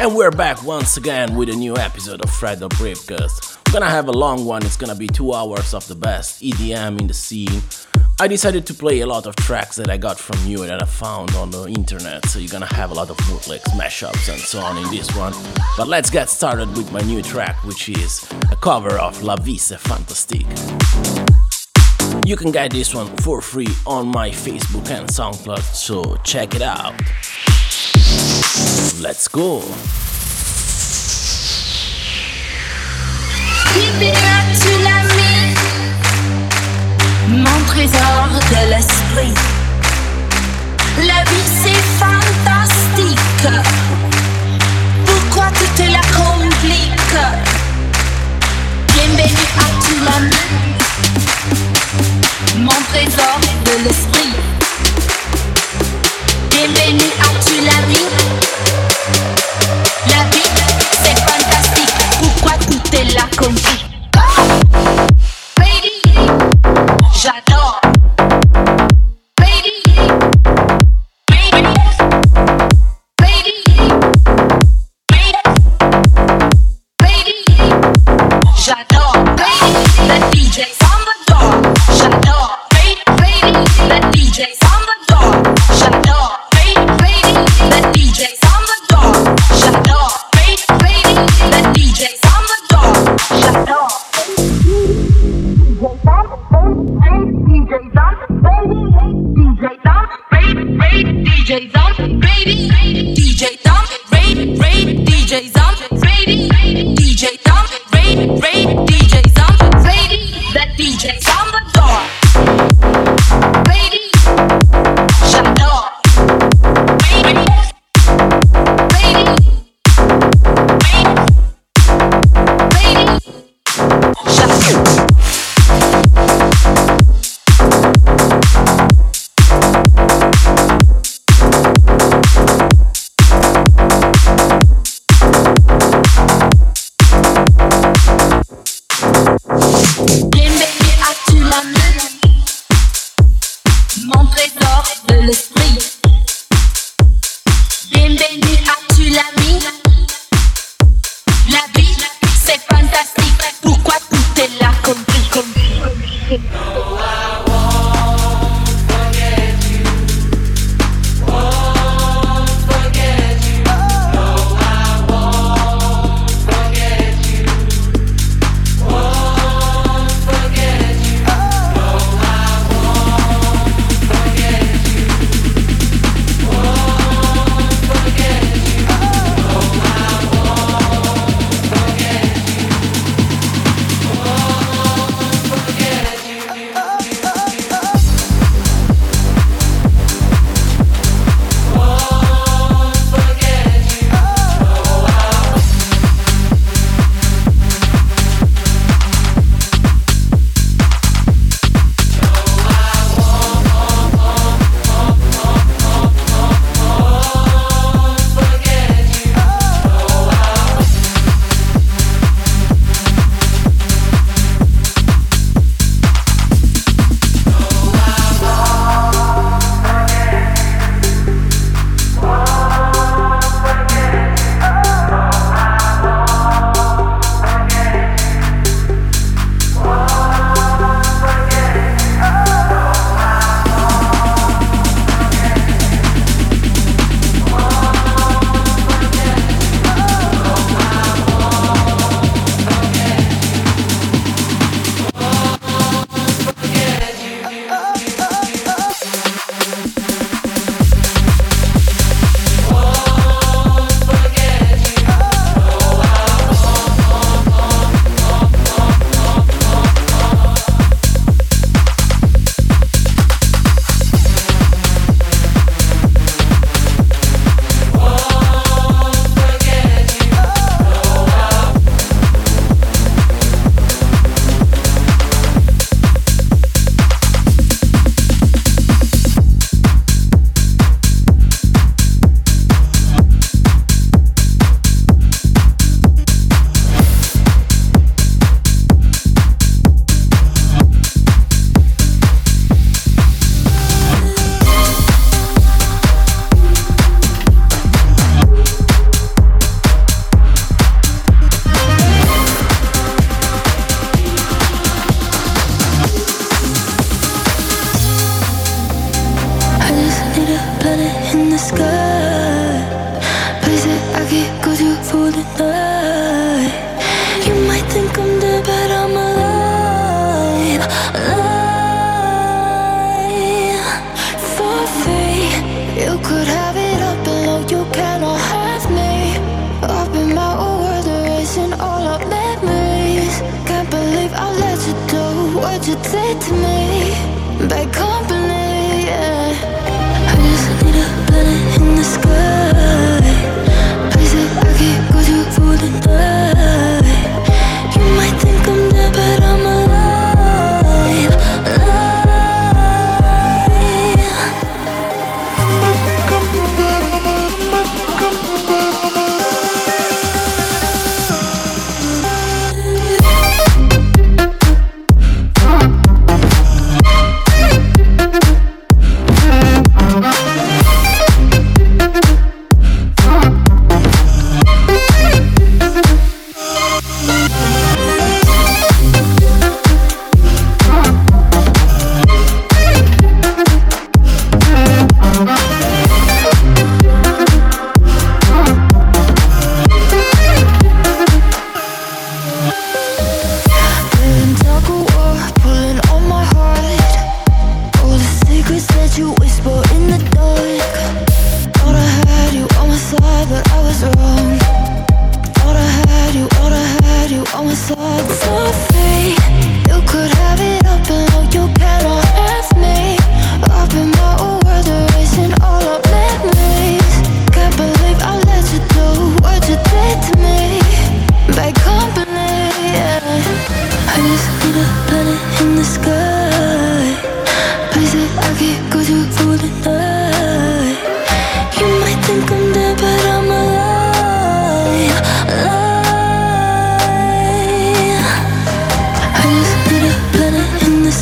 And we're back once again with a new episode of Fred the Briefcast. We're gonna have a long one, it's gonna be two hours of the best EDM in the scene. I decided to play a lot of tracks that I got from you that I found on the internet, so you're gonna have a lot of bootlegs, mashups, and so on in this one. But let's get started with my new track, which is a cover of La c'est Fantastique. You can get this one for free on my Facebook and SoundCloud, so check it out. Let's go. mon trésor de l'esprit. La vie c'est fantastique. Pourquoi tu te la compliques? Bienvenue à tu mon trésor de l'esprit. Bienvenue à tu la vie? La vie c'est fantastique. Pourquoi tout est là comme dit J'adore. DJ's on, baby, DJ's on, baby, baby, DJ's on, baby, DJ's on, baby, baby, DJ's on, baby, DJ's on, baby.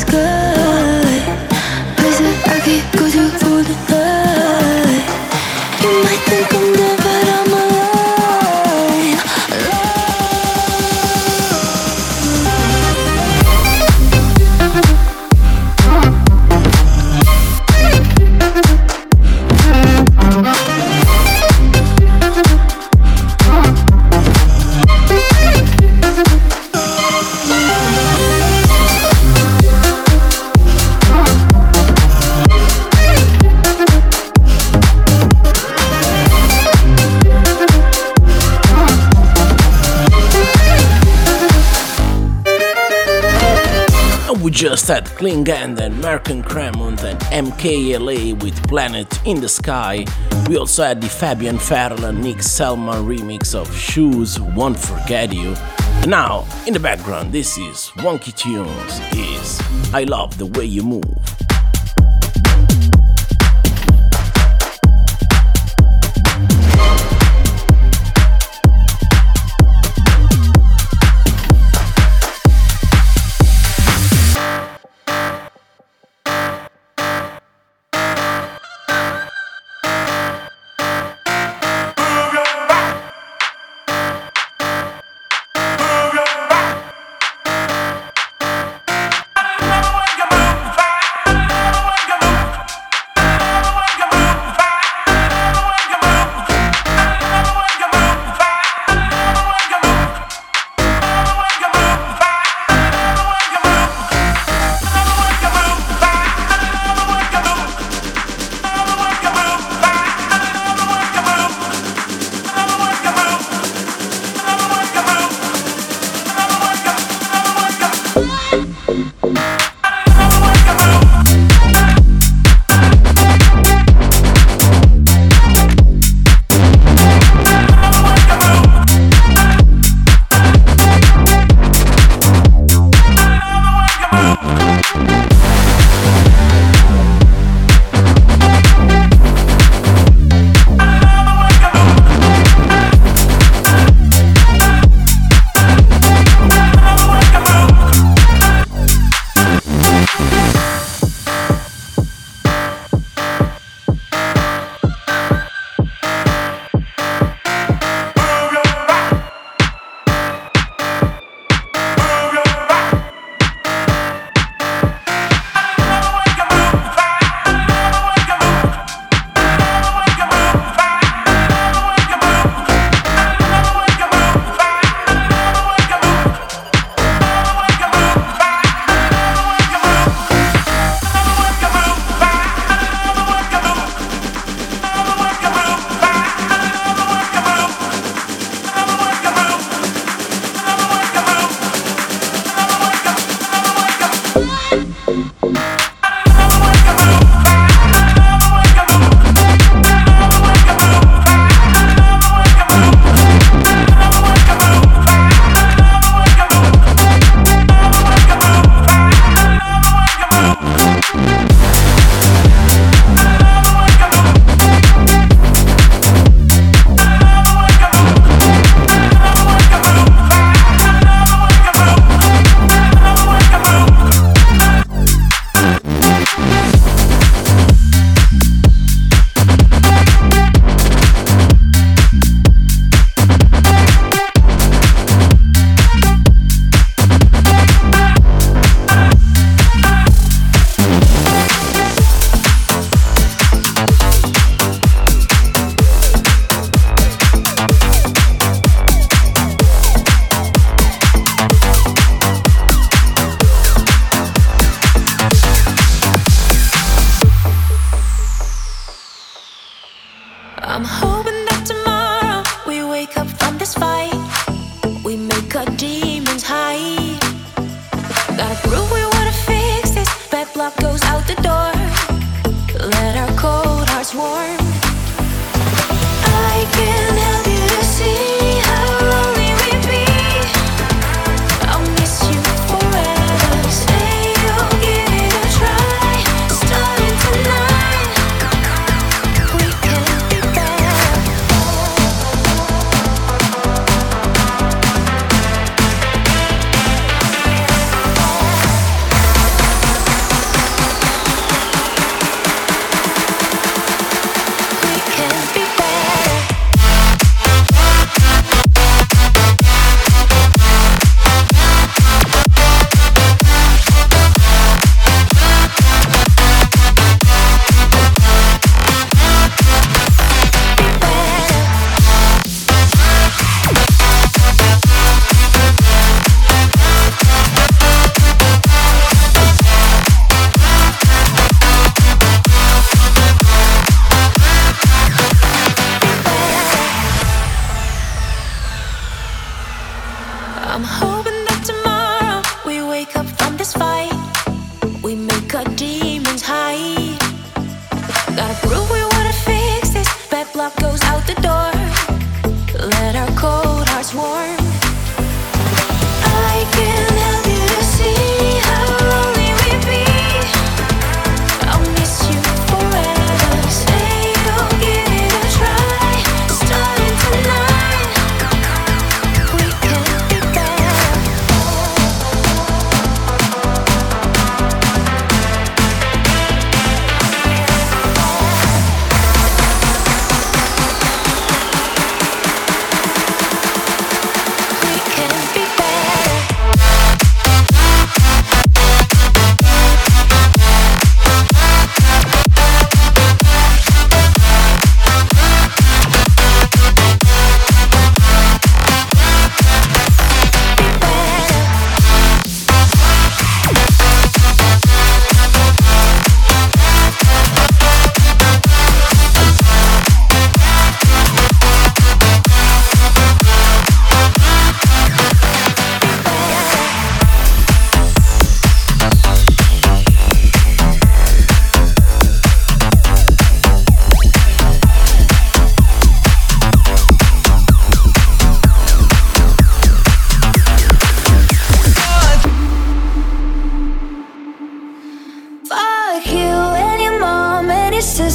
good. Klingan and Merkin Kremont and MKLA with Planet in the Sky. We also had the Fabian Farell and Nick Selman remix of Shoes Won't Forget You. And now, in the background, this is Wonky Tunes is I Love the Way You Move.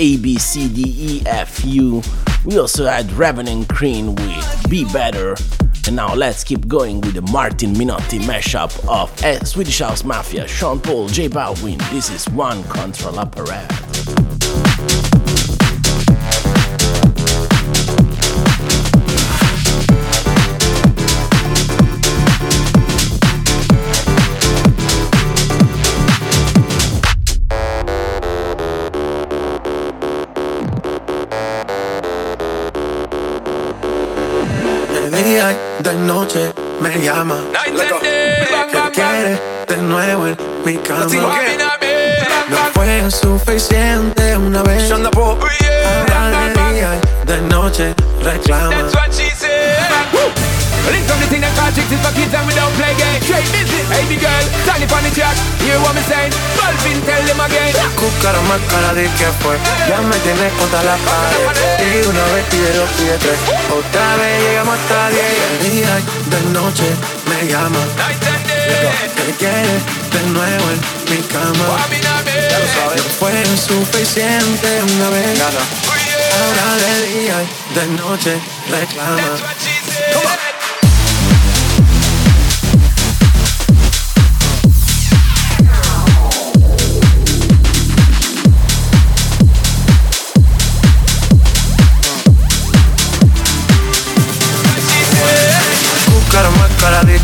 A B C D E F U. We also had Revenant Green with Be Better. And now let's keep going with the Martin Minotti mashup of eh, Swedish House Mafia, Sean Paul, J Balvin. This is One Contra La Pared. Noche me llama. Que quiere de nuevo en mi cama. No fue suficiente una vez. Ahora de día de noche reclama. Link from the thing that call chicks is for kids and we don't play games. Straight business, hey the girl, tiny on the track. Hear what me saying? Balvin, tell them again. La cúcara más cara de que fue. Ya me tienes contra la pared. Y una vez pide tres. Otra vez llegamos hasta diez. De día y de noche me llama. Que quiere de nuevo en mi cama. Ya lo sabes. No fue suficiente una vez. Ahora de día y de noche reclama.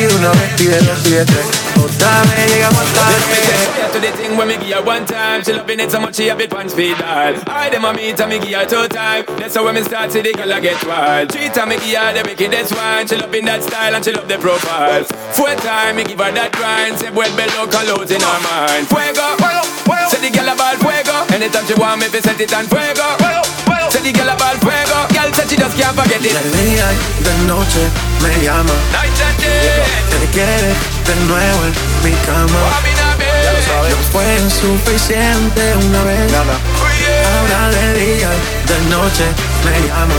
Una vez, pide dos, pide tres. Vez llegamos tarde. to the thing when me give her one time. She loving it so much she have it one speed dial. I dem a meet and me give her two time. That's how when me start to the I get wild. Three time me give her the wickedest one. She loving that style and she love the profiles. Four time me give her that grind. Say well below colors in her mind. Fuego, fuego, fuego. Say the girl about fuego. Anytime she want me, fi set it on fuego. fuego, fuego. Girl about fuego. Said she just can't forget it. De día y de noche me llama. Night and day. Te quiere de nuevo en mi cama. Warming up, No fue suficiente una vez. Ahora de día y de noche me llama.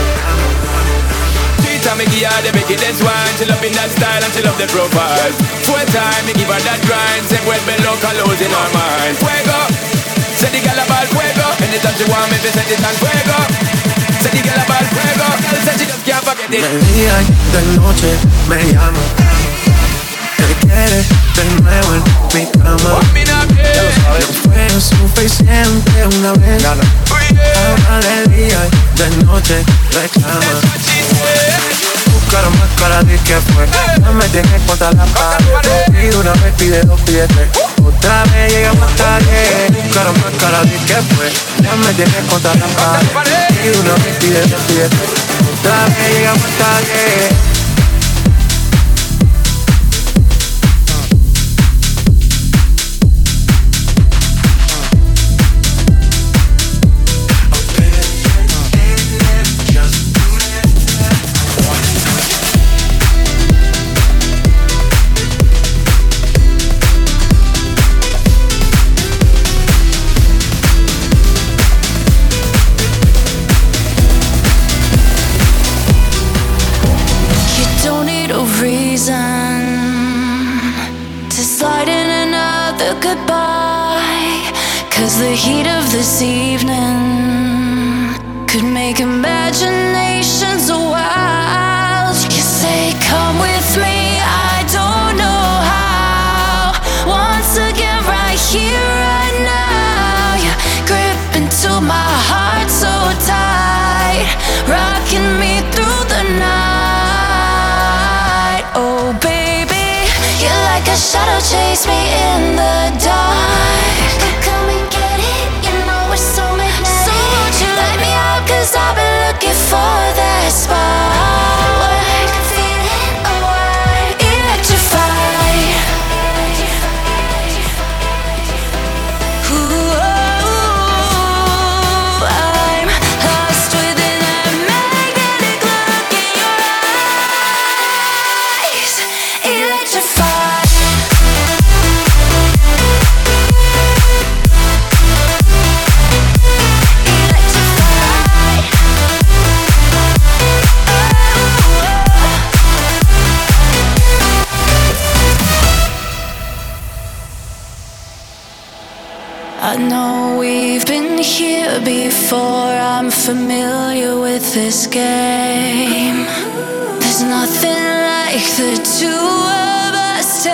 Time me give her the wickedest one She loving that style and she love the profile Four time me give her that grind Say well below colors in her mind Fuego Say the girl about fuego Anytime she want me to set it on fuego Say the girl about fuego Girl say she just can't forget De día y de noche me llama. Te quiere de nuevo en mi cama. Warming up, yeah No fue suficiente una vez. Ahora de día y de noche reclama. Buscaron más cara de que fue. No me tienes contra la pared. Pide una vez, pide dos, pide tres. Otra vez llegamos tarde. Buscaron más cara de que fue. Ya me tienes contra la pared. Pide una vez, pide dos, pide tres. Otra vez llegamos tarde. Cause the heat of this evening could make imaginations wild. You say, Come with me, I don't know how. Once again, right here, right now, you grip into my heart so tight, rocking me through the night. Oh, baby, you're like a shadow, chase me in the dark. Cause I've been looking for that spark. Before. I'm familiar with this game. There's nothing like the two of us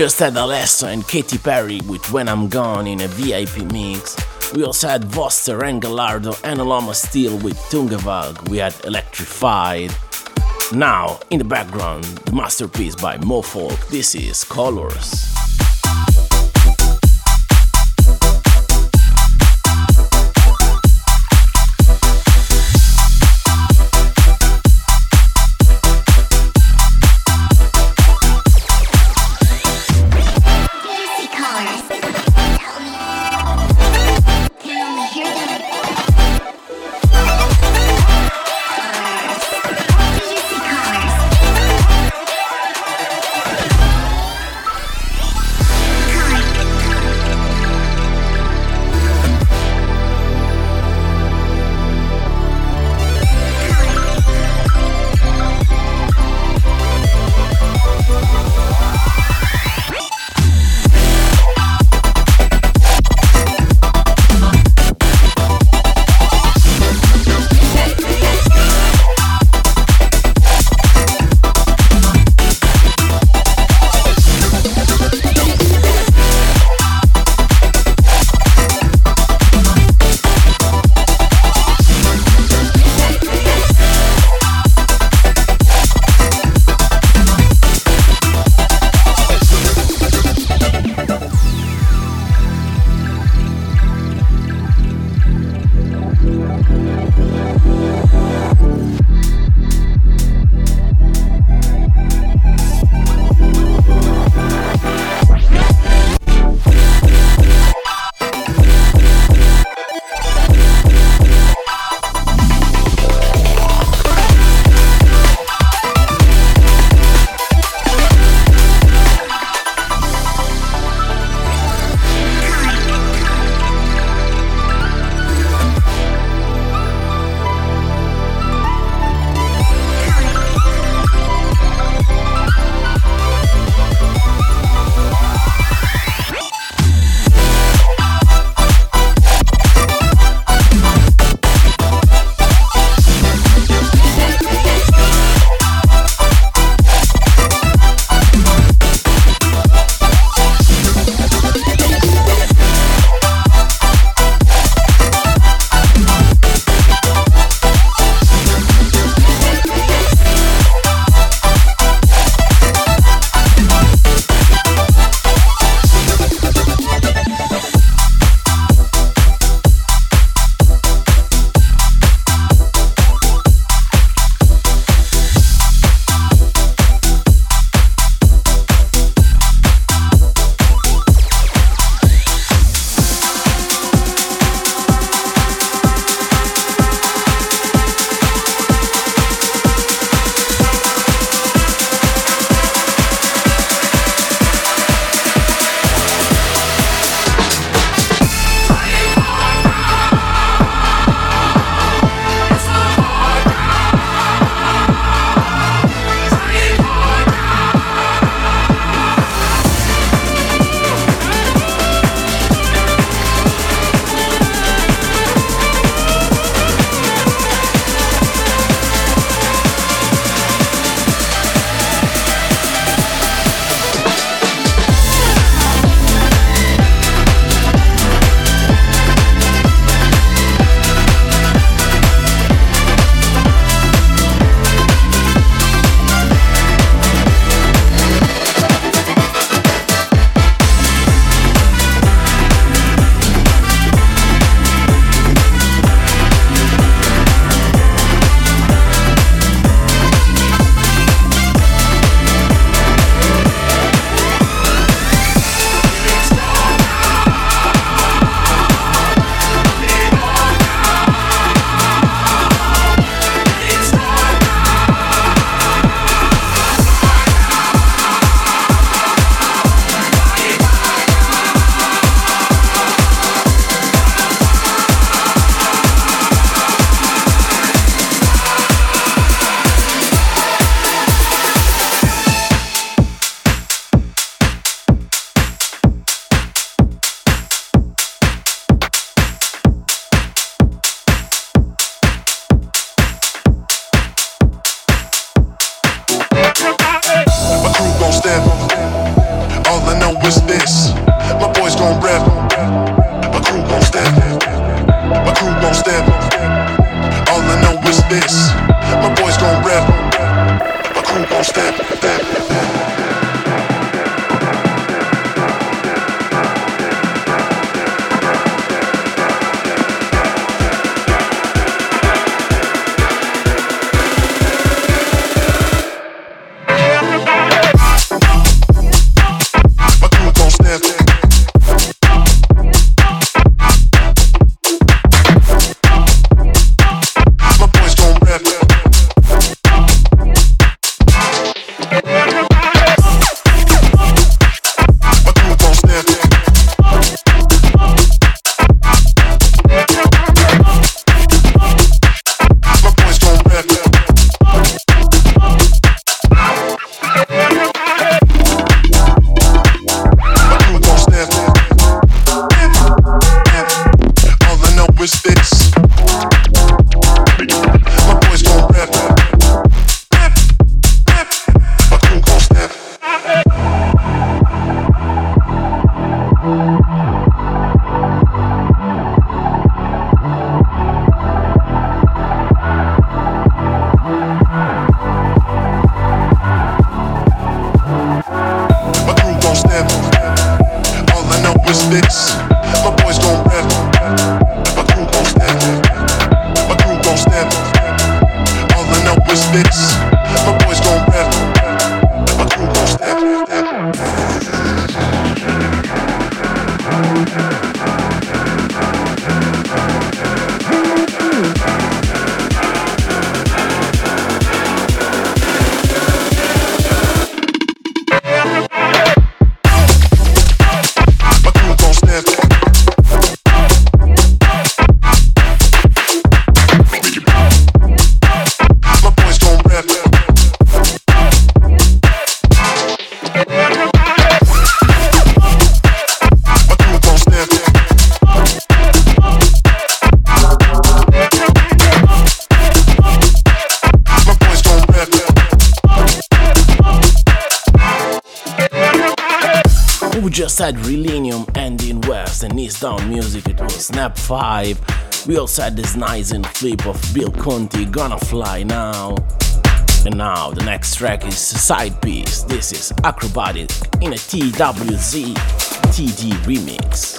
just had Alesso and Katy Perry with When I'm Gone in a VIP mix. We also had Voster and Gallardo and Aloma Steel with Tungevaag. We had Electrified. Now, in the background, the masterpiece by Mofolk. This is Colors. 5. We also had this nice and flip of Bill Conti, Gonna Fly Now. And now the next track is Side Piece. This is Acrobatic in a TWZ TD remix.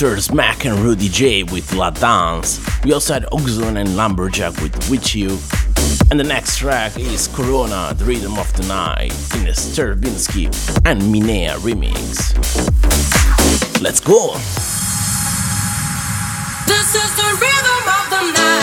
You just and Rudy J with La Dance. We also had Oxon and Lumberjack with With You. And the next track is Corona, The Rhythm of the Night in a Stravinsky and Minea remix. Let's go! This is the rhythm of the night.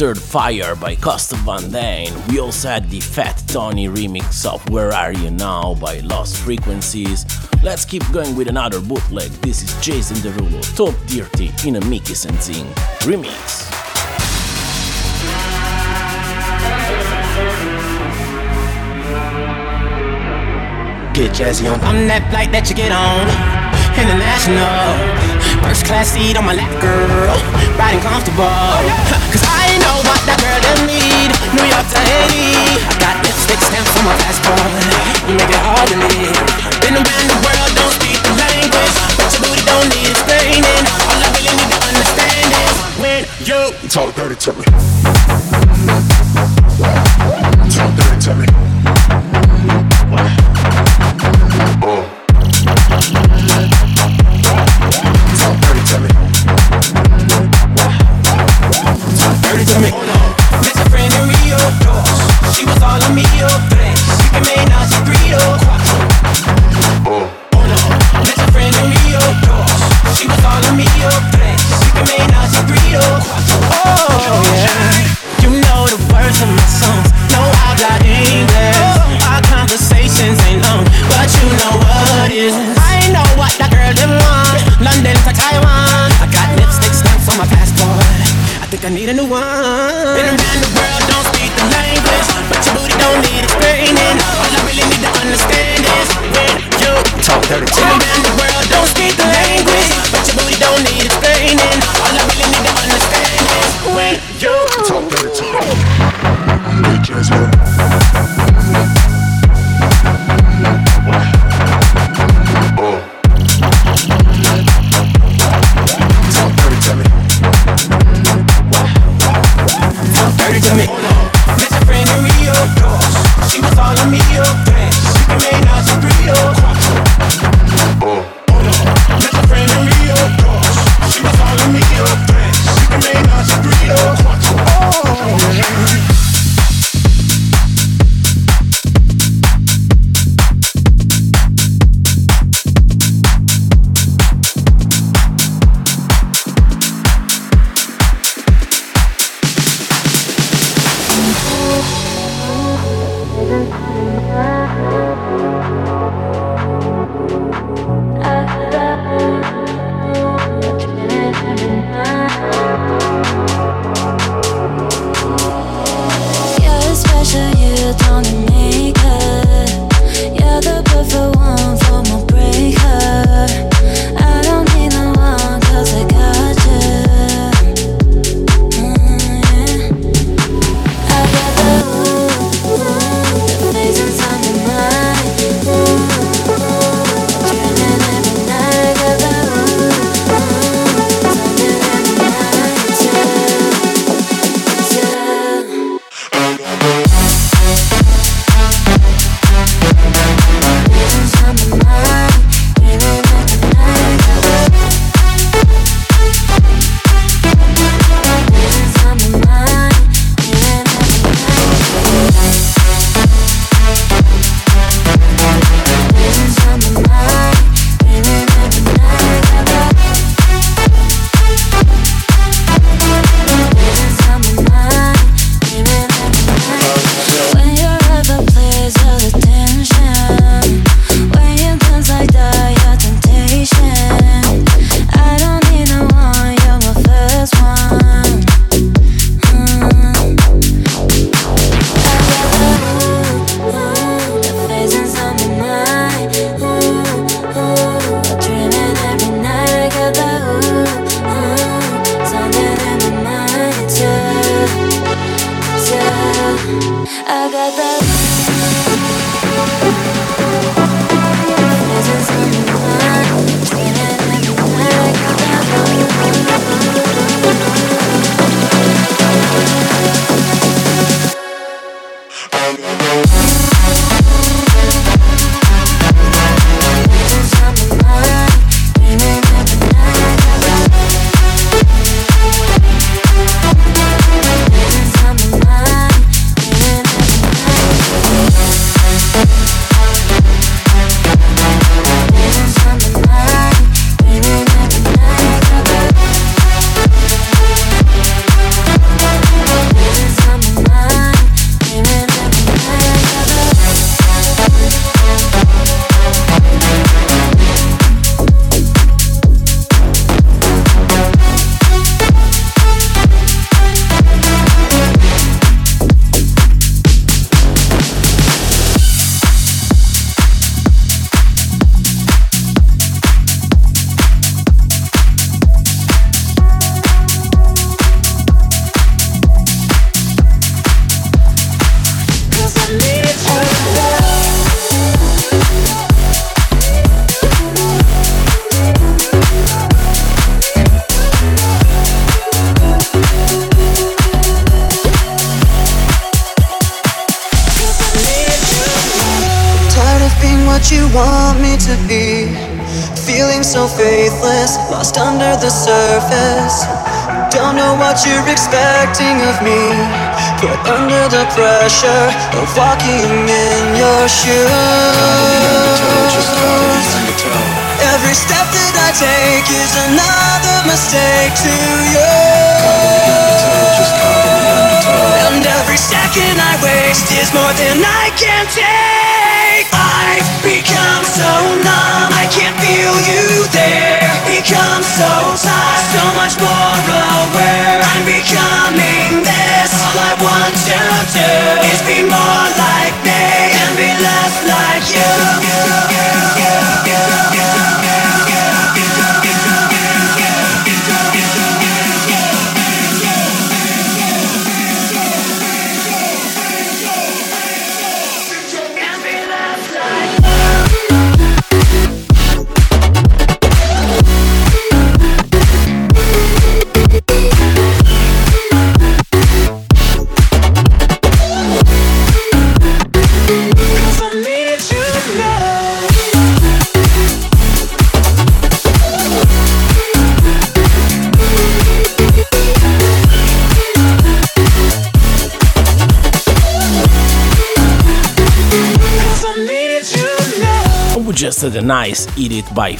And we just stirred Fire by Costa Van Dane. We also had the Fat Tony remix of Where Are You Now by Lost Frequencies. Let's keep going with another bootleg. This is Jason Derulo, Talk Dirty in a Mickey Sensing remix. Get jazzy on. I'm that flight that you get on international. First class seat on my lap, girl. Riding comfortable. Oh, Cause I know what that girl them need. New York to Haiti. I got lipstick stamps on my passport. You make it hard to. Been around the world, don't speak the language. But your booty don't need explaining. All I really need to understand is when you talk dirty to me. Talk dirty to me.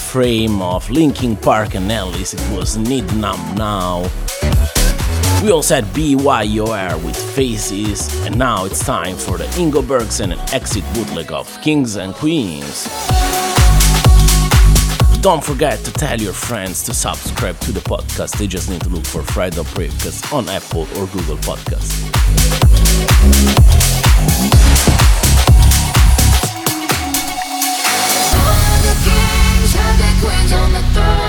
Frame of Linkin Park and Ellis, it was Need Numb Now. We also had BYOR with Faces, and now it's time for the Ingo Bergson and an Exit bootleg of Kings and Queens. Don't forget to tell your friends to subscribe to the podcast. They just need to look for Friday Podcast on Apple or Google Podcasts. Queens on the throne.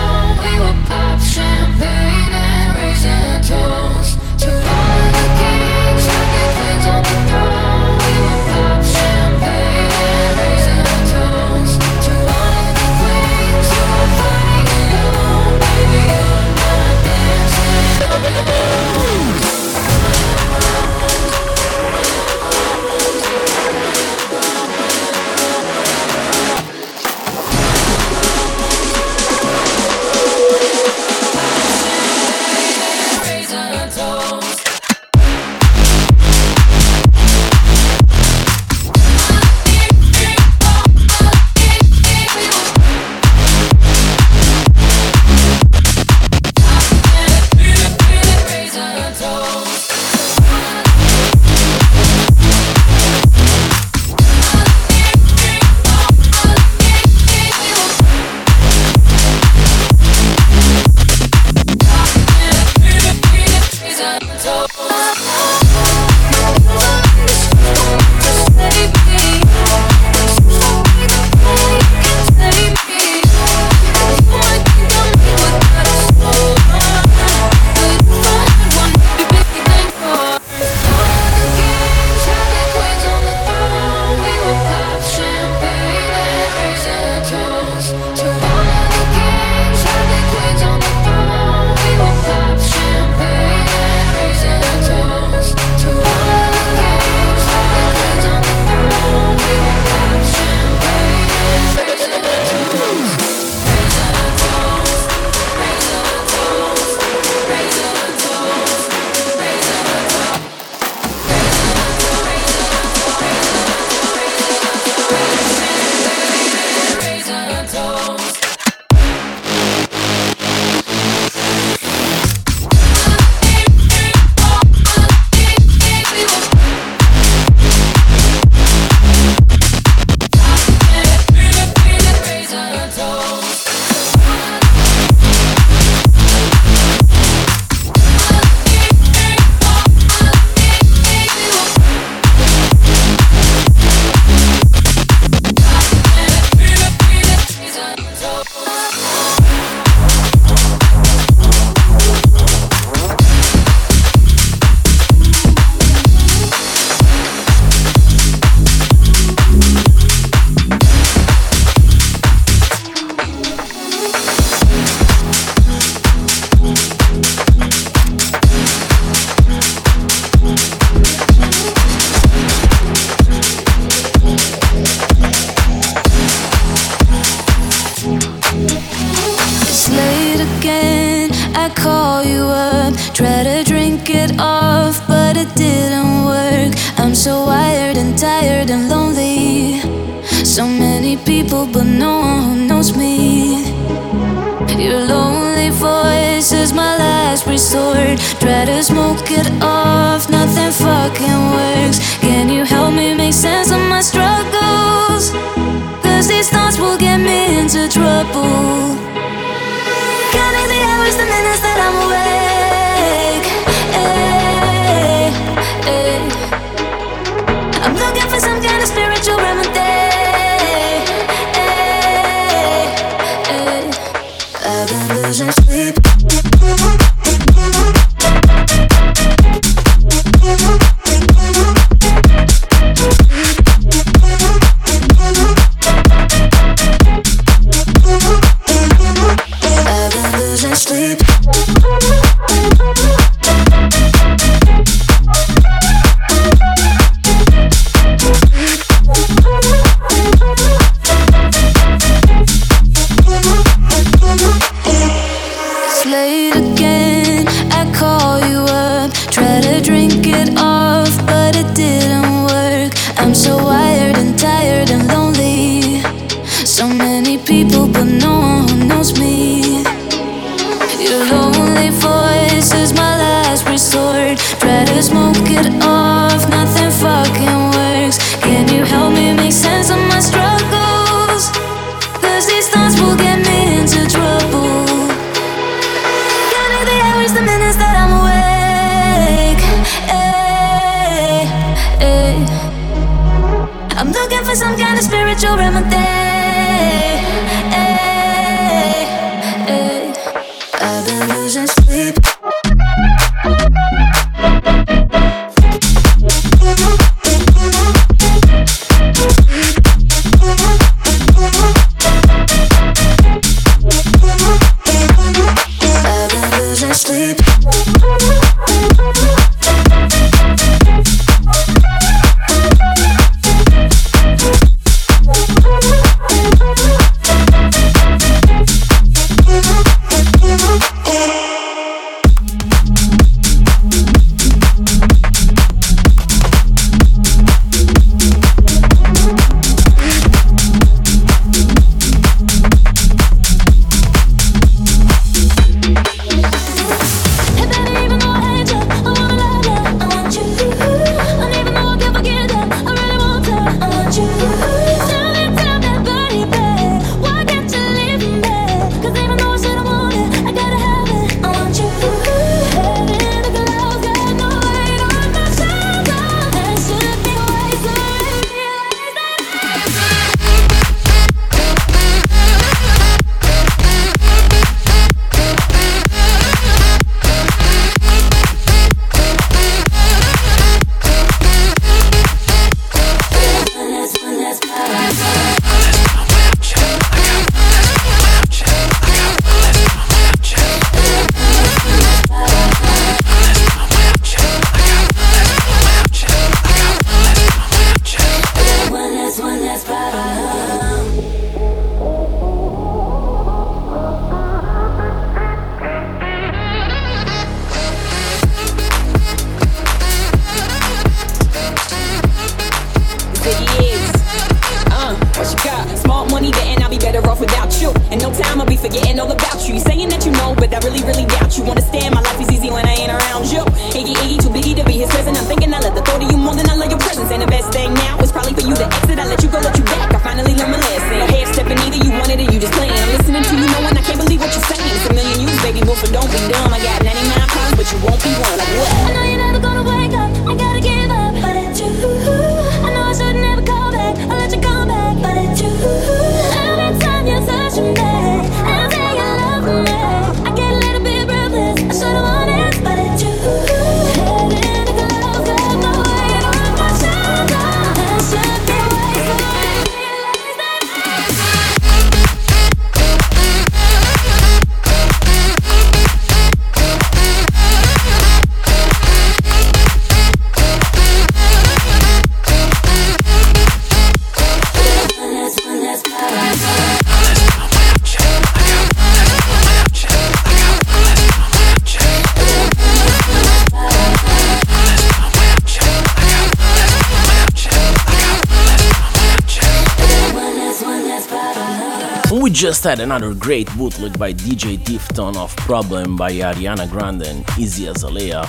Just had another great bootleg by DJ Tifton of Problem by Ariana Grande and Iggy Azalea.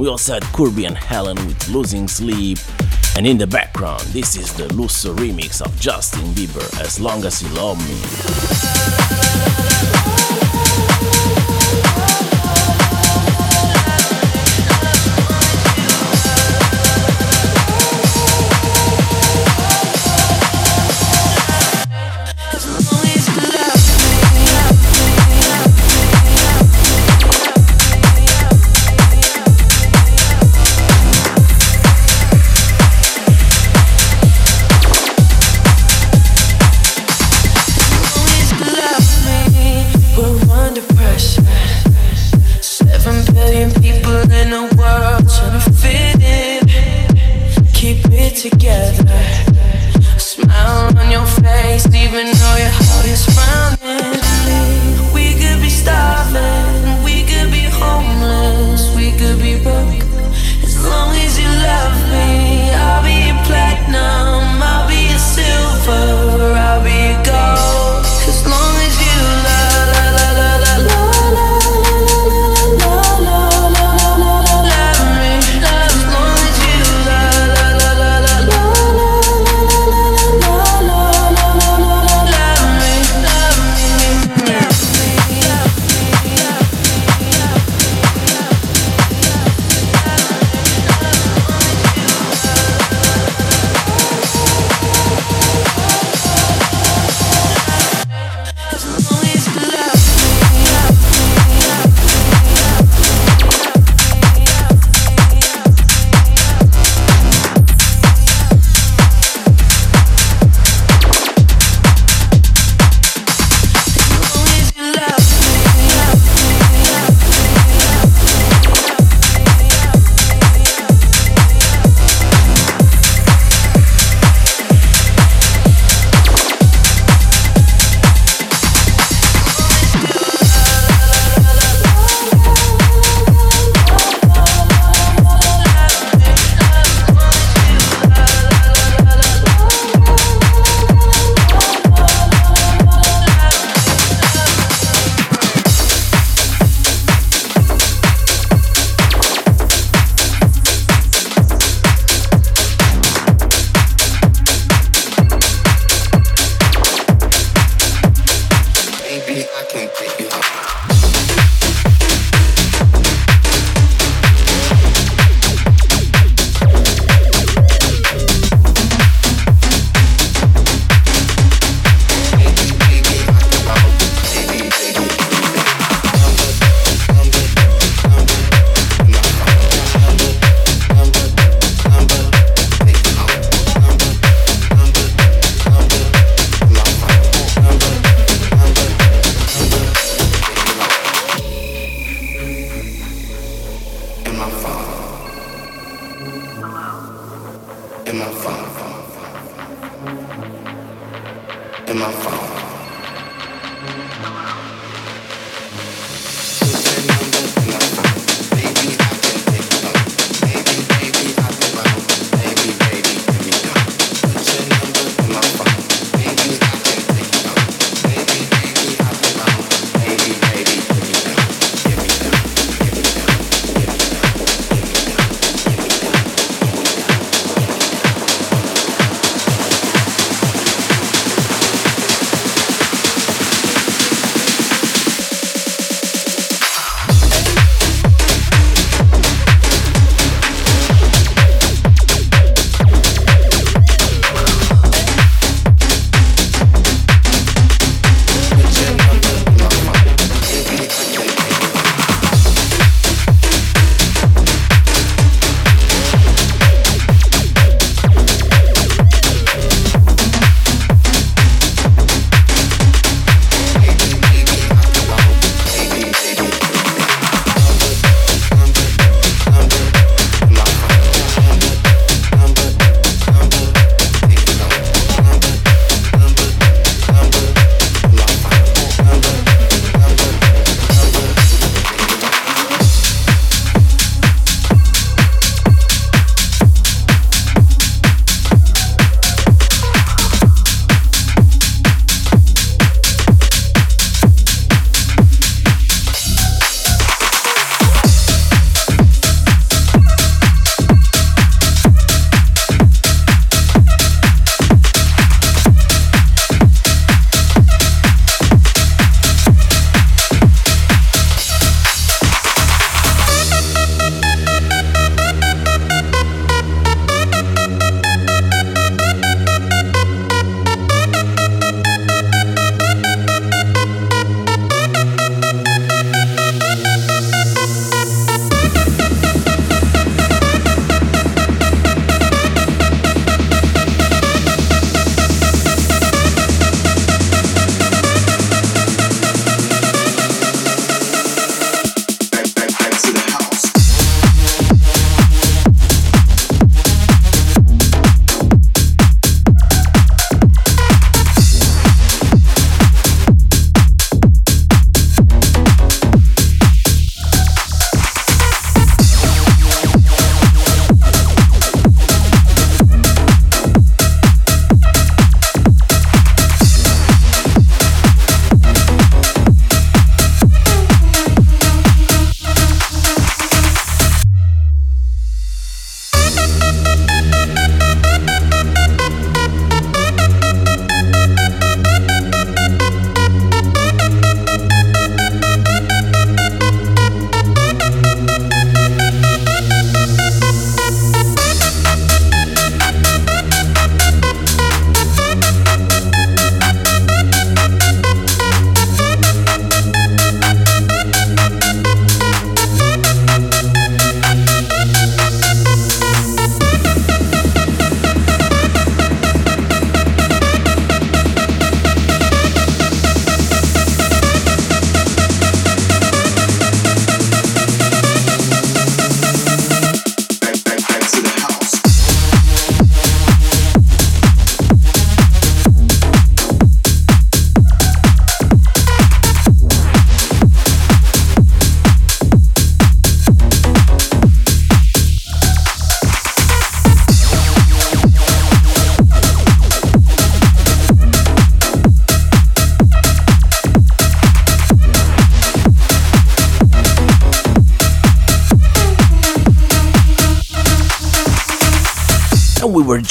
We also had Kirby and Helen with Losing Sleep. And in the background, this is the Lusso remix of Justin Bieber, As Long As You Love Me.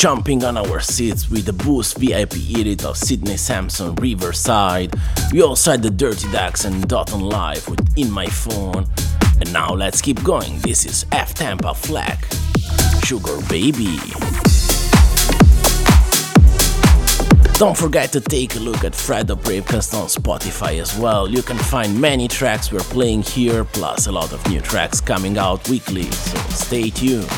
Jumping on our seats with the Boost VIP edit of Sidney Samson Riverside. We also had the Dirty Ducks and Dot on Live with In My Phone. And now let's keep going. This is F Tampa Flack. Sugar Baby. Don't forget to take a look at Fred the Bravecast on Spotify as well. You can find many tracks we're playing here, plus a lot of new tracks coming out weekly, so stay tuned.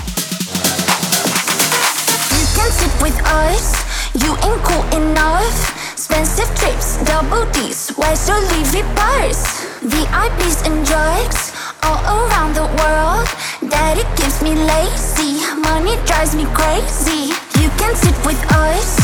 Enough. Expensive trips, double D's, where's your Levi purse? VIPs and drugs, all around the world. Daddy gives me lazy, money drives me crazy. You can sit with us,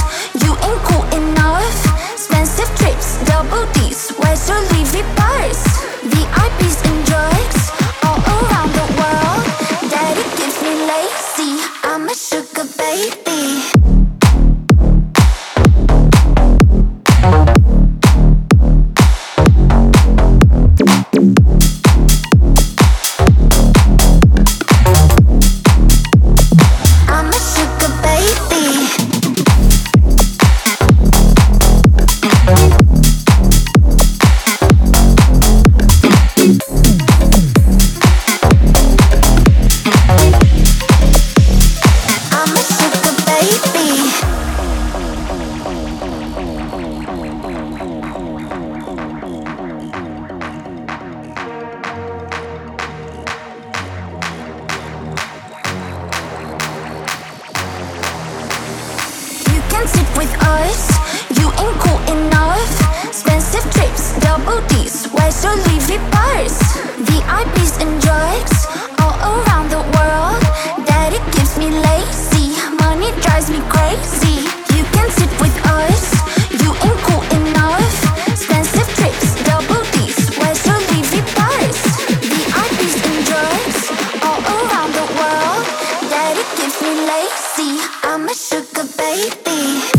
lazy. I'm a sugar baby.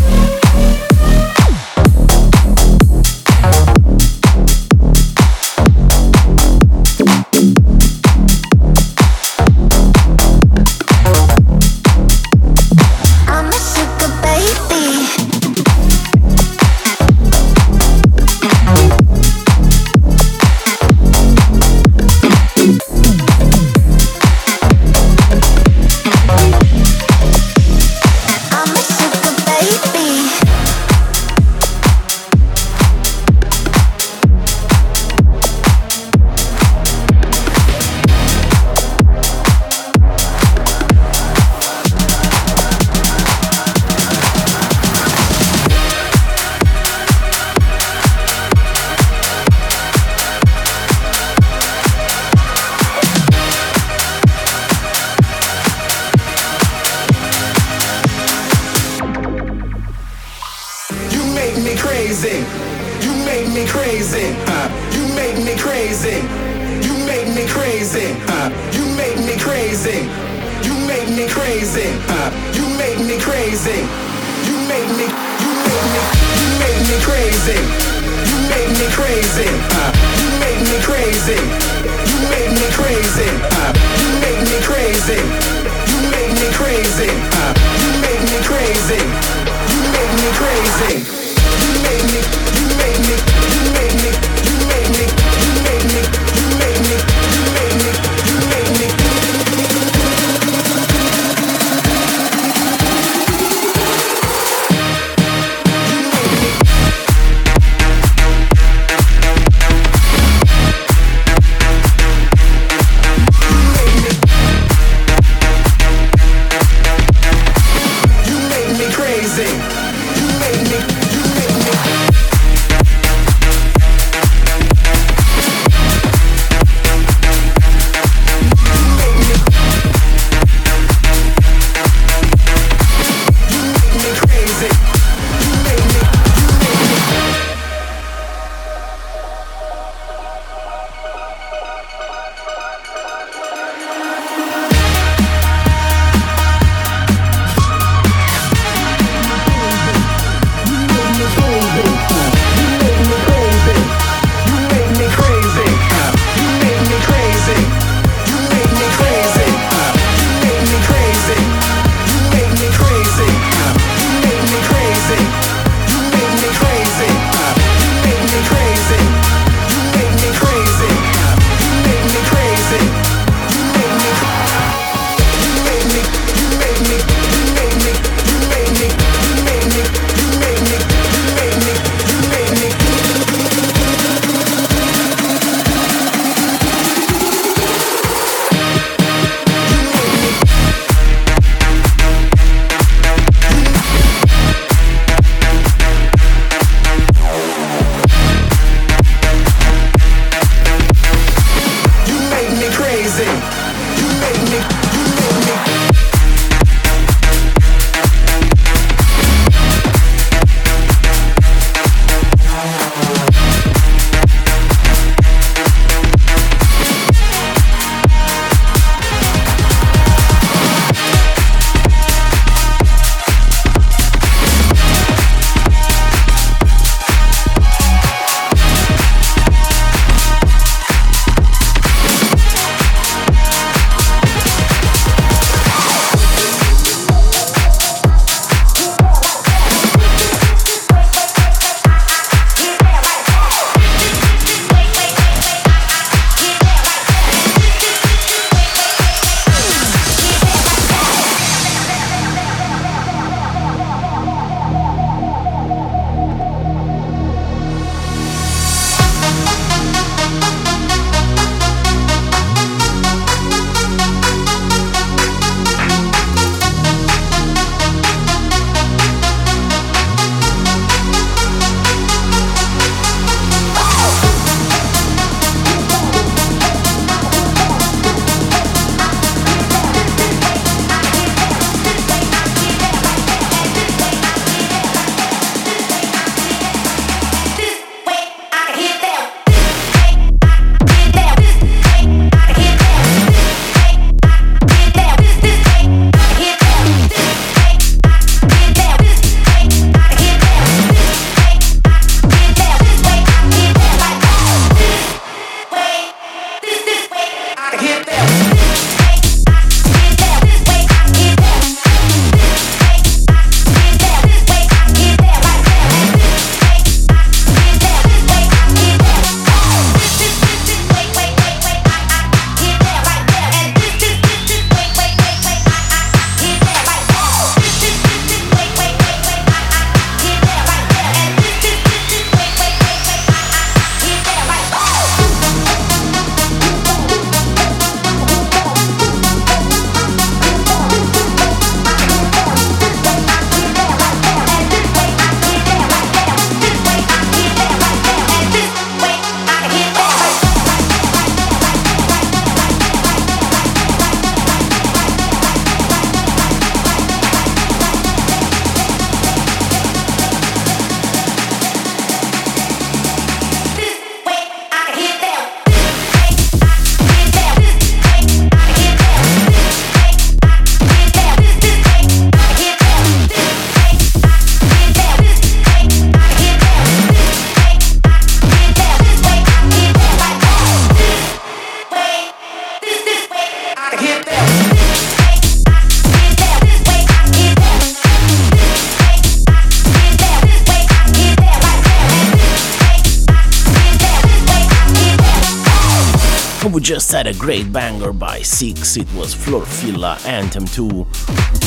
Great banger by Six, it was Florfilla Anthem 2.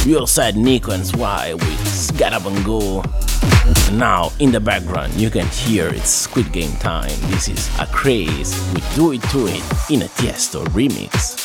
We also had Nico and Zwei with Get Up and Go. And now, in the background, you can hear it's Squid Game time. This is Acraze with Do It To It in a Tiesto remix.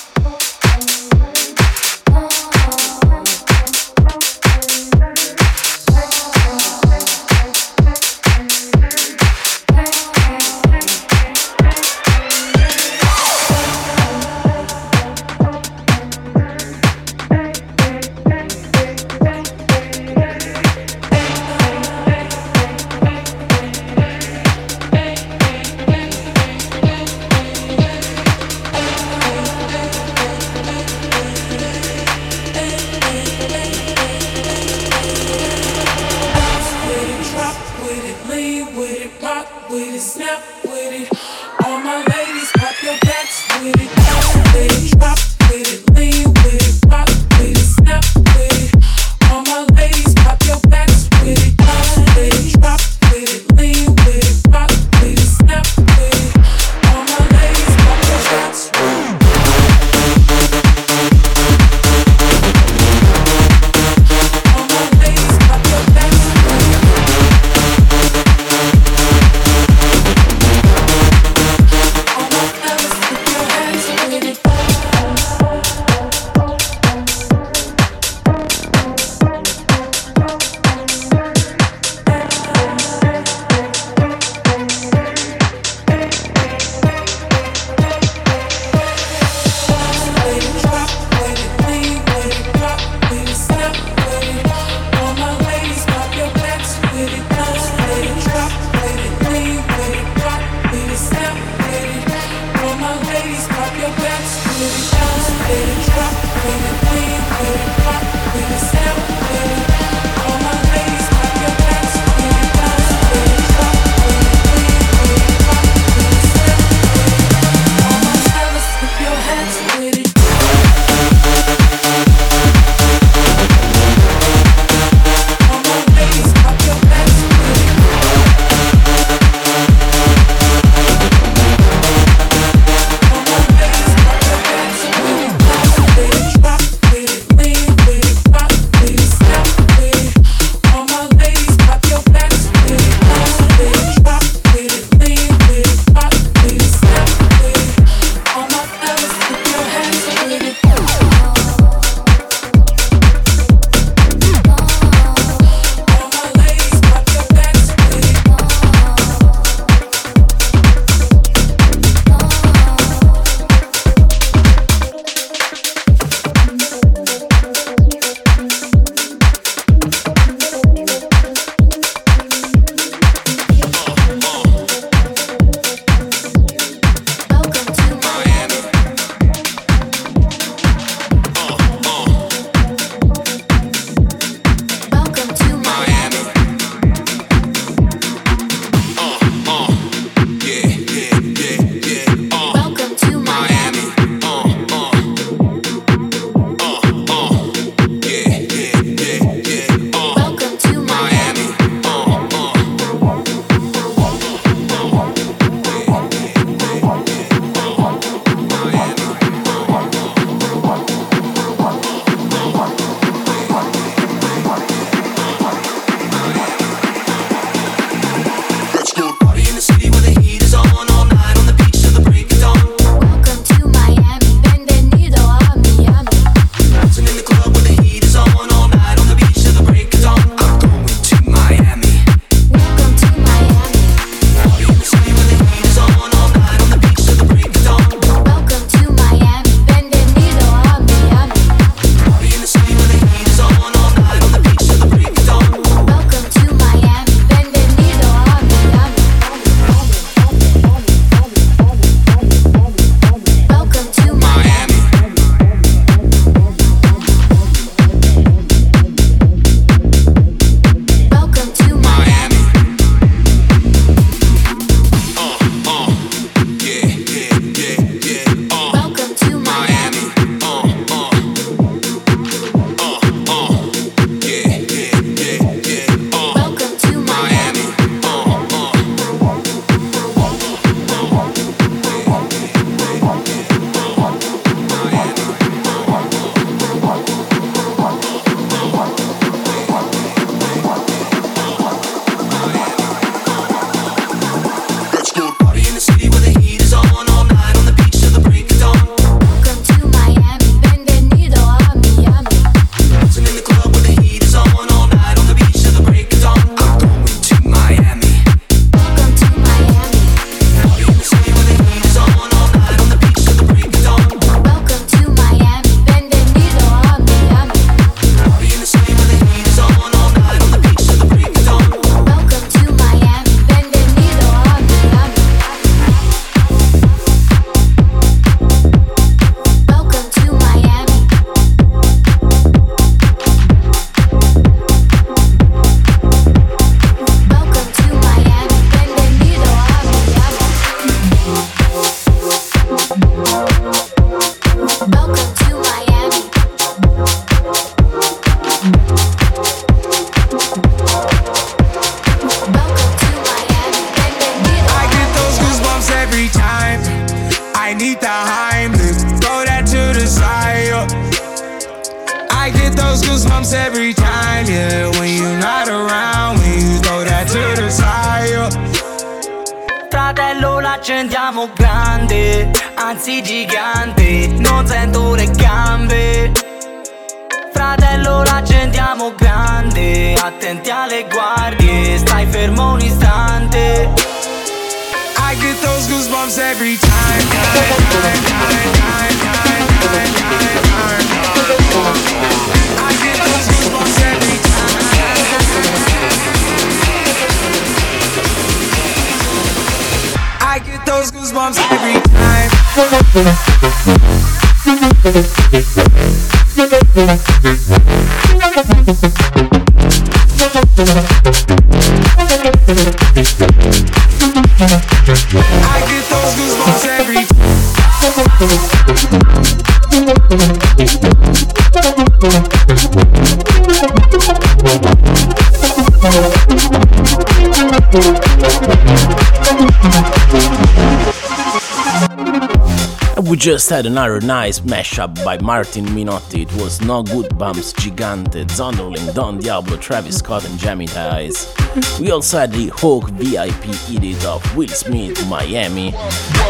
just had another nice mashup by Martin Minotti. It was No Good Bumps, Gigante, Zonderling, Don Diablo, Travis Scott, and Jamie Dice. We also had the Hawk VIP edit of Will Smith, Miami.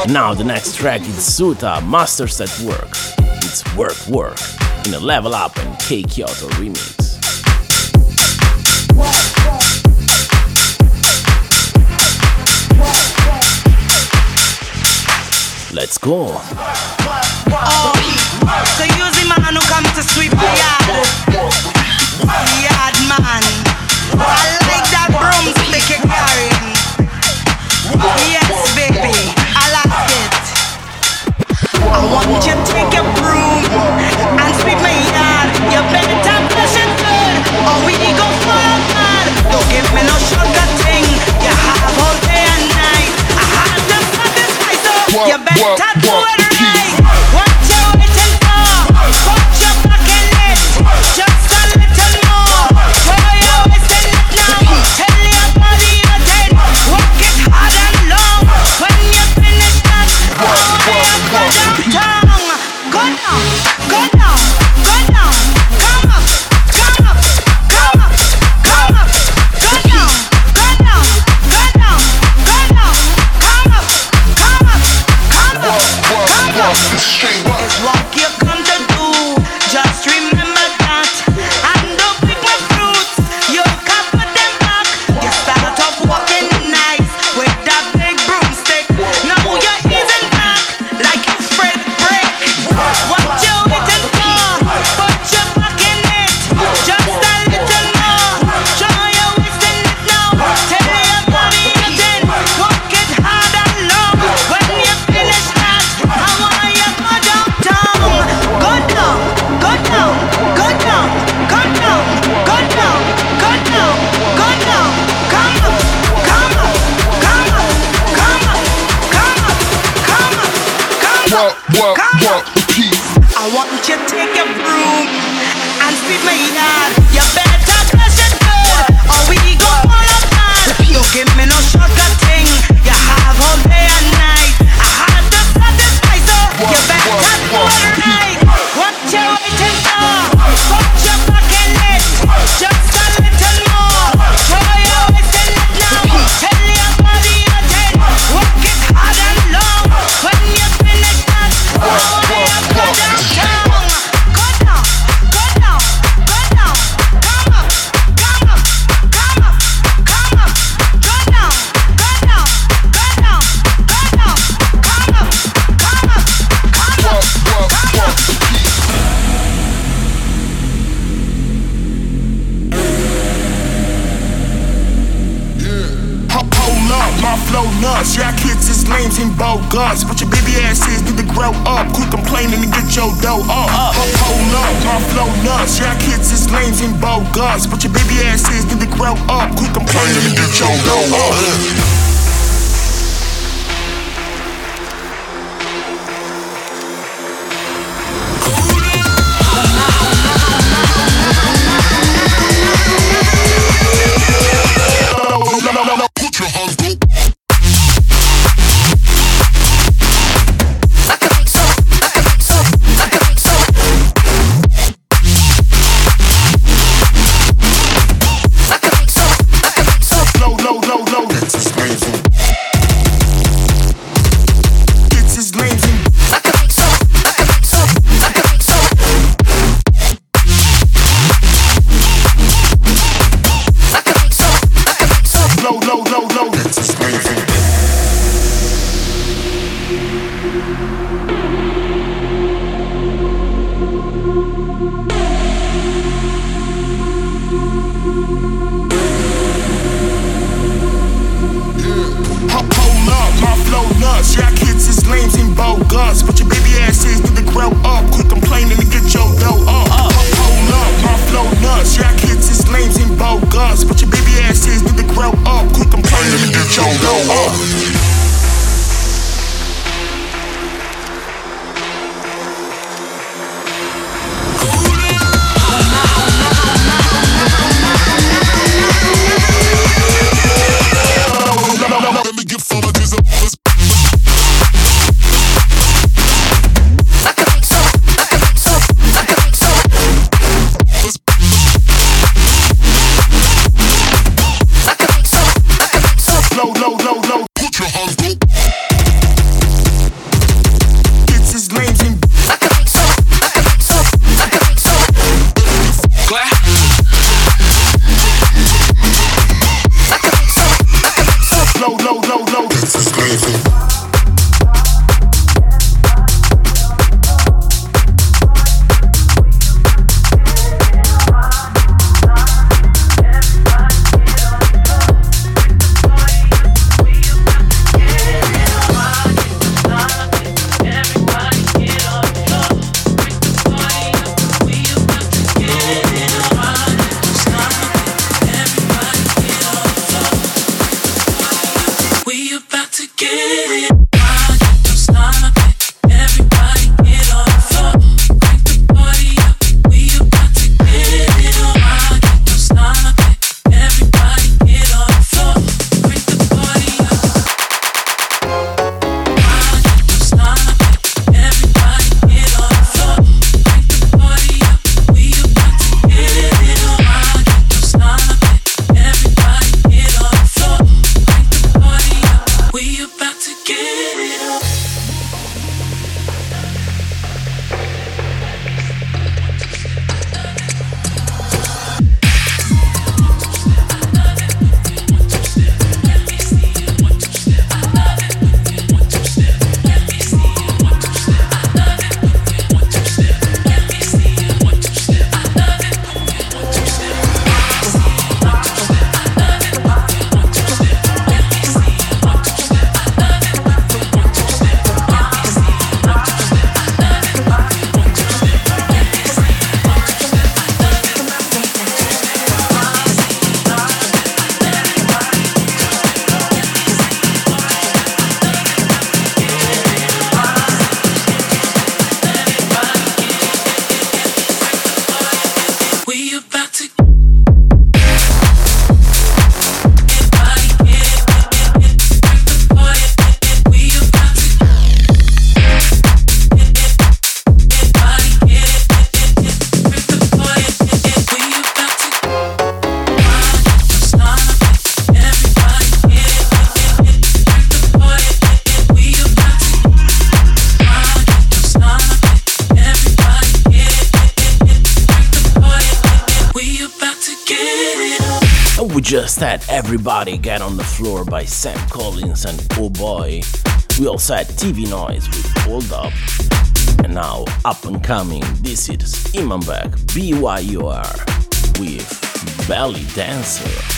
Now the next track is Suta, Masters at Work. It's Work Work in a Level Up and K Kyoto remix. Let's go. Oh, so the man who come to sweep the yard. Yeah. work, work. Just had Everybody Get on the Floor by Sam Collins and Oh Boy. We also had TV Noise with Hold Up. And now, up and coming, this is Imanbek BYOR with Belly Dancer.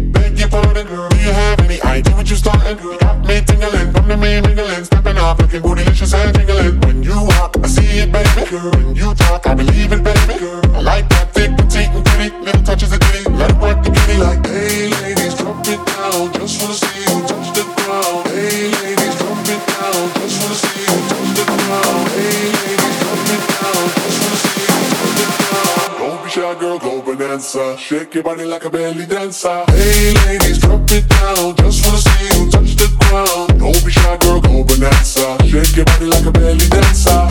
have any what you starting? Got me tingling, come to me mingling, stepping off, looking bootylicious and tingling. When you walk, I see it, baby, girl. When you talk, I believe it, baby, girl. I like that thick, petite, and pretty, little touches of ditty. Let it work the kitty like, hey, ladies, drop it down. Just wanna see you touch the ground. Hey, ladies, drop it down. Just wanna see you touch the ground. Hey, ladies, drop it down. Just wanna see you touch the ground. Don't be shy, girl, go bonanza. Shake your body like a belly dancer. Hey ladies, drop it down. The. Don't be shy, girl, go bonanza. Shake your body like a belly dancer.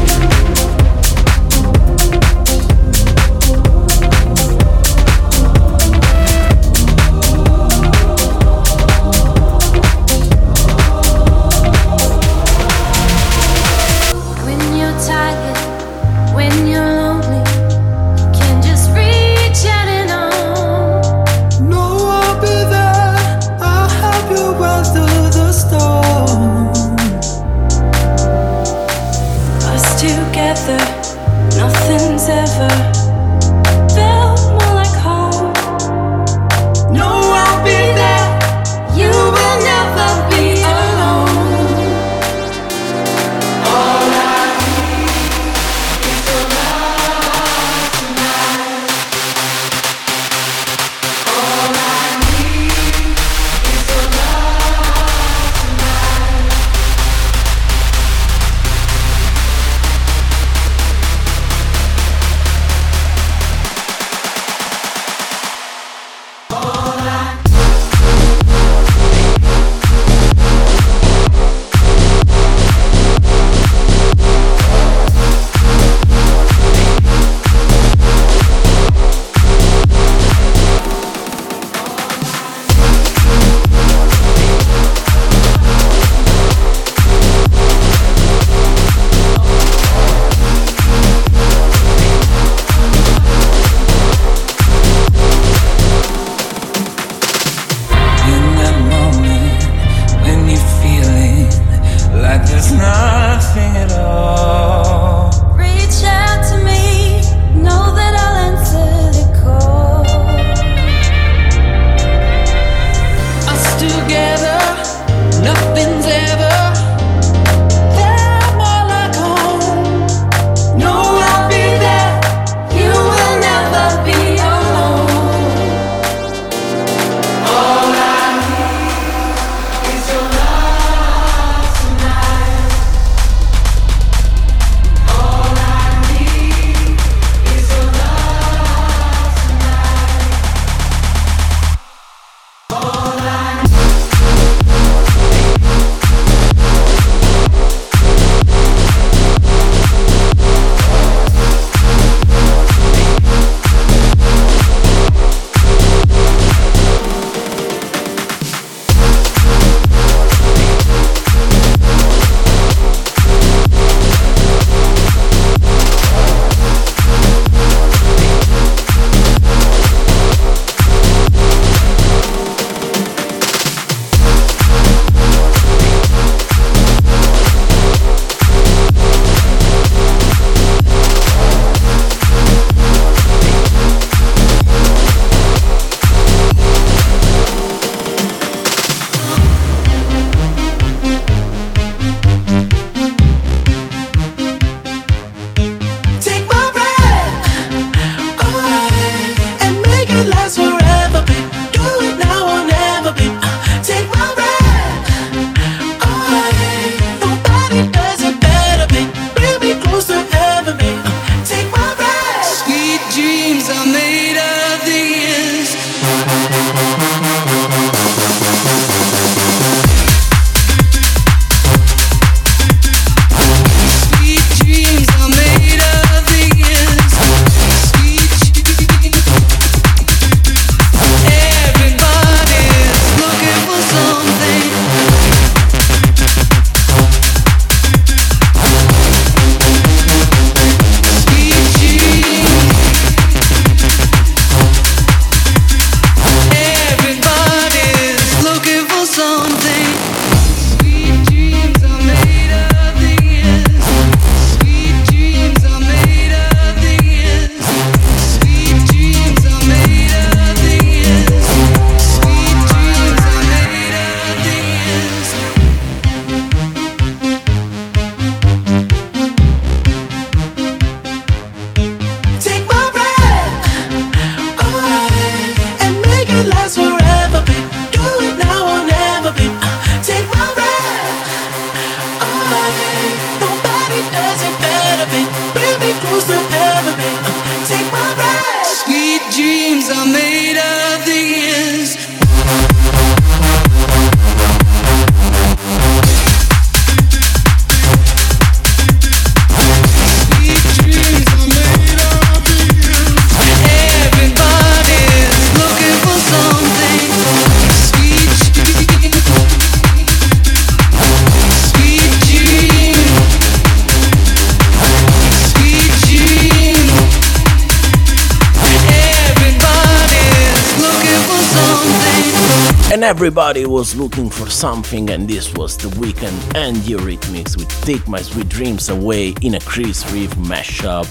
Everybody was looking for something, and this was the Weeknd and Eurythmics with Take My Sweet Dreams Away in a Chris Reeve mashup.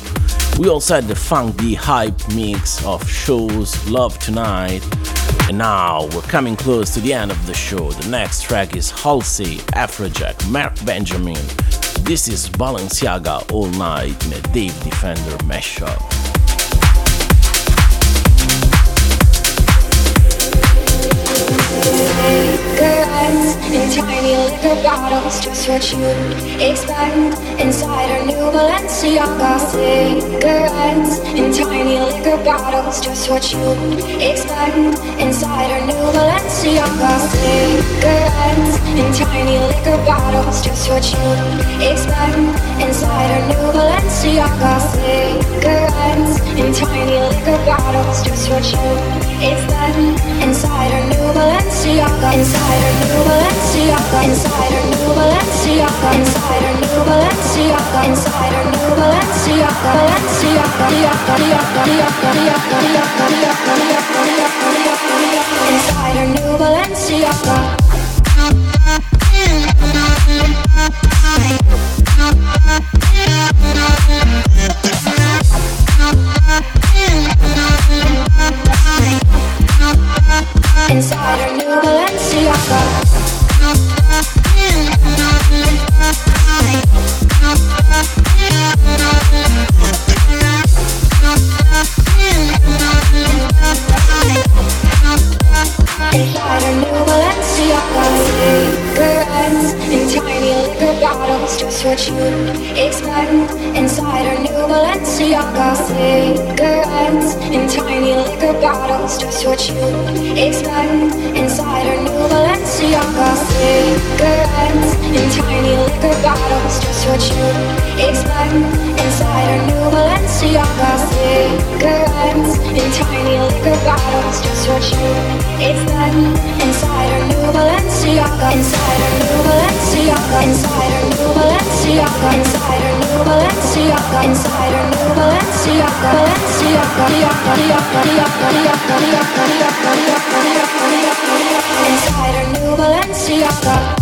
We also had the funky hype mix of Shouse Love Tonight. And now we're coming close to the end of the show. The next track is Halsey, Afrojack, Mark Benjamin. This is Balenciaga All Night in a Dave Defender mashup. Tiny liquor bottles, just what you expect inside our new Balenciaga. Cigarettes in tiny liquor bottles, just what you expect inside our new Balenciaga. Cigarettes in tiny liquor bottles, just what you expect inside our new Balenciaga. Cigarettes in tiny liquor bottles, just what you expect inside our new Balenciaga. Inside our new Balenciaga. Inside our new Balenciaga. Inside our new Balenciaga. Inside our new Balenciaga. Balenciaga. Inside our new Balenciaga. Inside our new Balenciaga. Inside our new Balenciaga. Cigarettes in tiny liquor bottles Just what you expect. Inside our new Balenciaga Cigarettes in tiny liquor bottles Just what you expect Inside our new. Balenciaga Cigarettes in tiny liquor bottles Just what you expect Inside our new. Balenciaga Cigarettes in tiny liquor bottles Just what you expect Inside our new. Balenciaga Inside our new. Balenciaga Inside our new. Balenciaga Inside our new. Balenciaga Inside Inside her new Balenciaga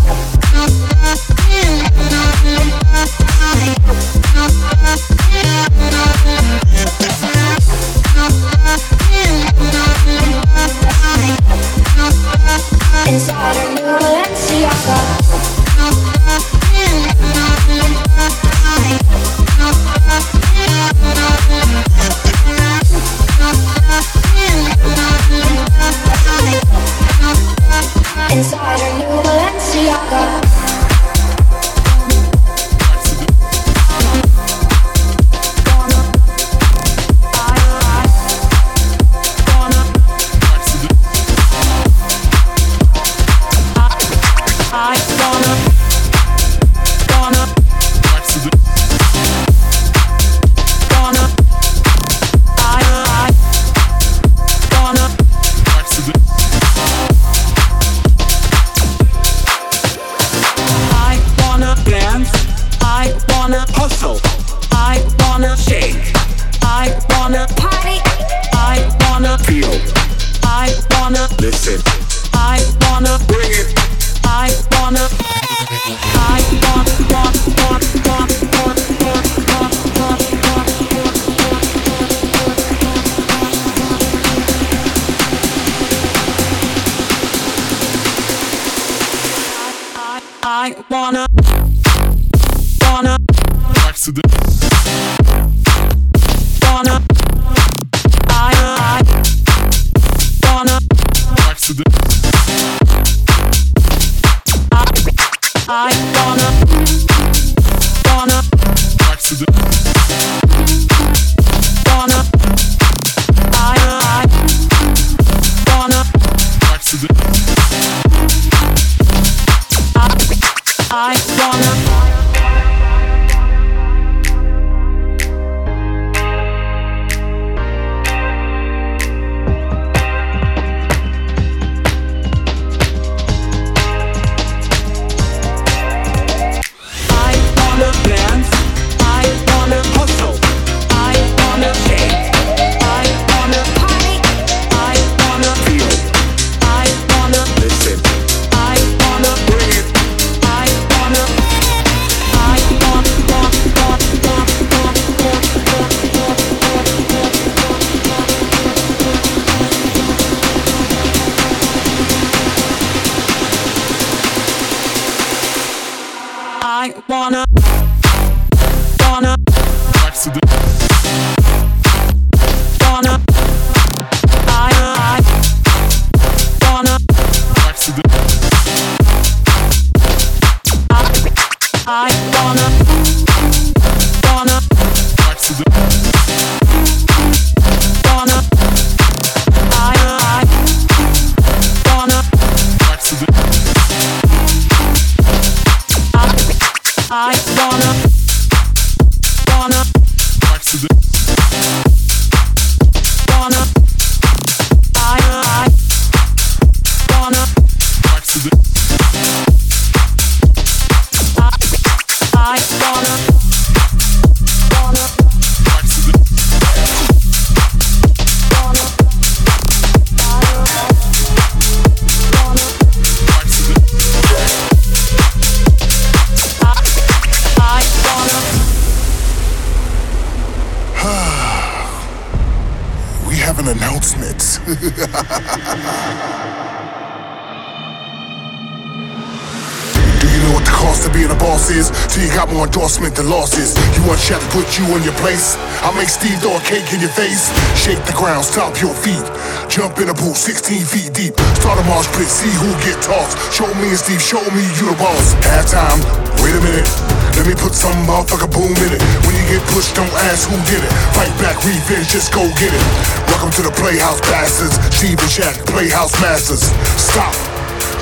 You got more endorsement than losses. You want Shaq to put you in your place? I make Steve throw a cake in your face. Shake the ground, stomp your feet. Jump in a pool 16 feet deep. Start a marsh pit, see who get tossed. Show me and Steve, show me you the boss. Halftime, wait a minute. Let me put some motherfucker boom in it. When you get pushed, don't ask who did it. Fight back, revenge, just go get it. Welcome to the Playhouse Bastards. Steve and Shaq, Playhouse Masters. Stop,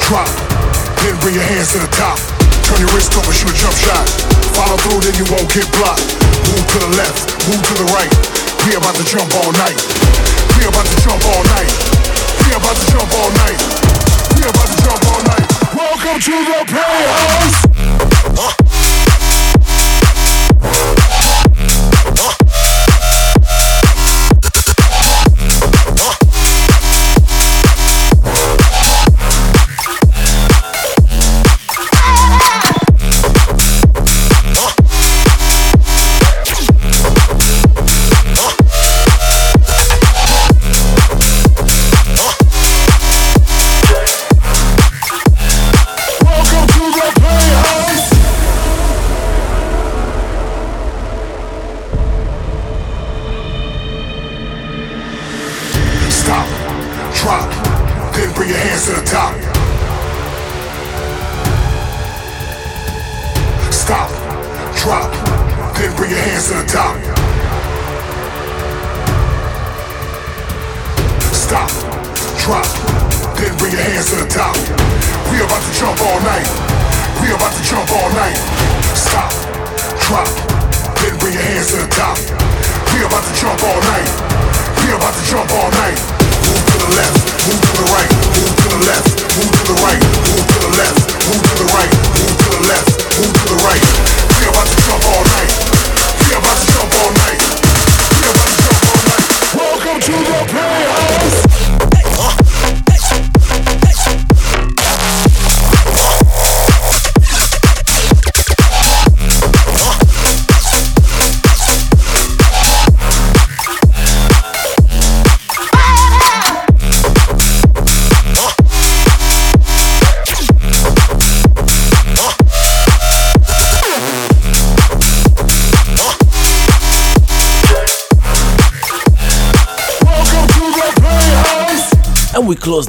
drop, then bring your hands to the top. Turn your wrist over, shoot a jump shot. Follow through, then you won't get blocked. Move to the left, move to the right. We about to jump all night. We about to jump all night. We about to jump all night. We about to jump all night. Welcome to the Playhouse. Welcome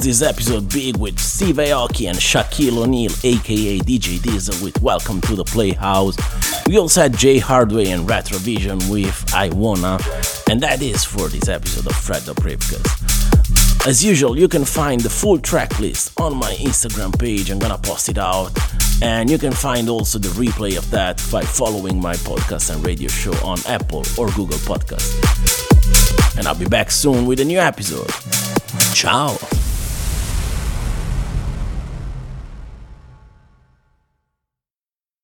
this episode big with Steve Aoki and Shaquille O'Neal, aka DJ Diesel, with Welcome to the Playhouse. We also had Jay Hardway and Retrovision with I Wanna, and that is for this episode of Fred the Pripkas. As usual, you can find the full track list on my Instagram page. I'm gonna post it out. And you can find also the replay of that by following my podcast and radio show on Apple or Google Podcast. And I'll be back soon with a new episode. Ciao.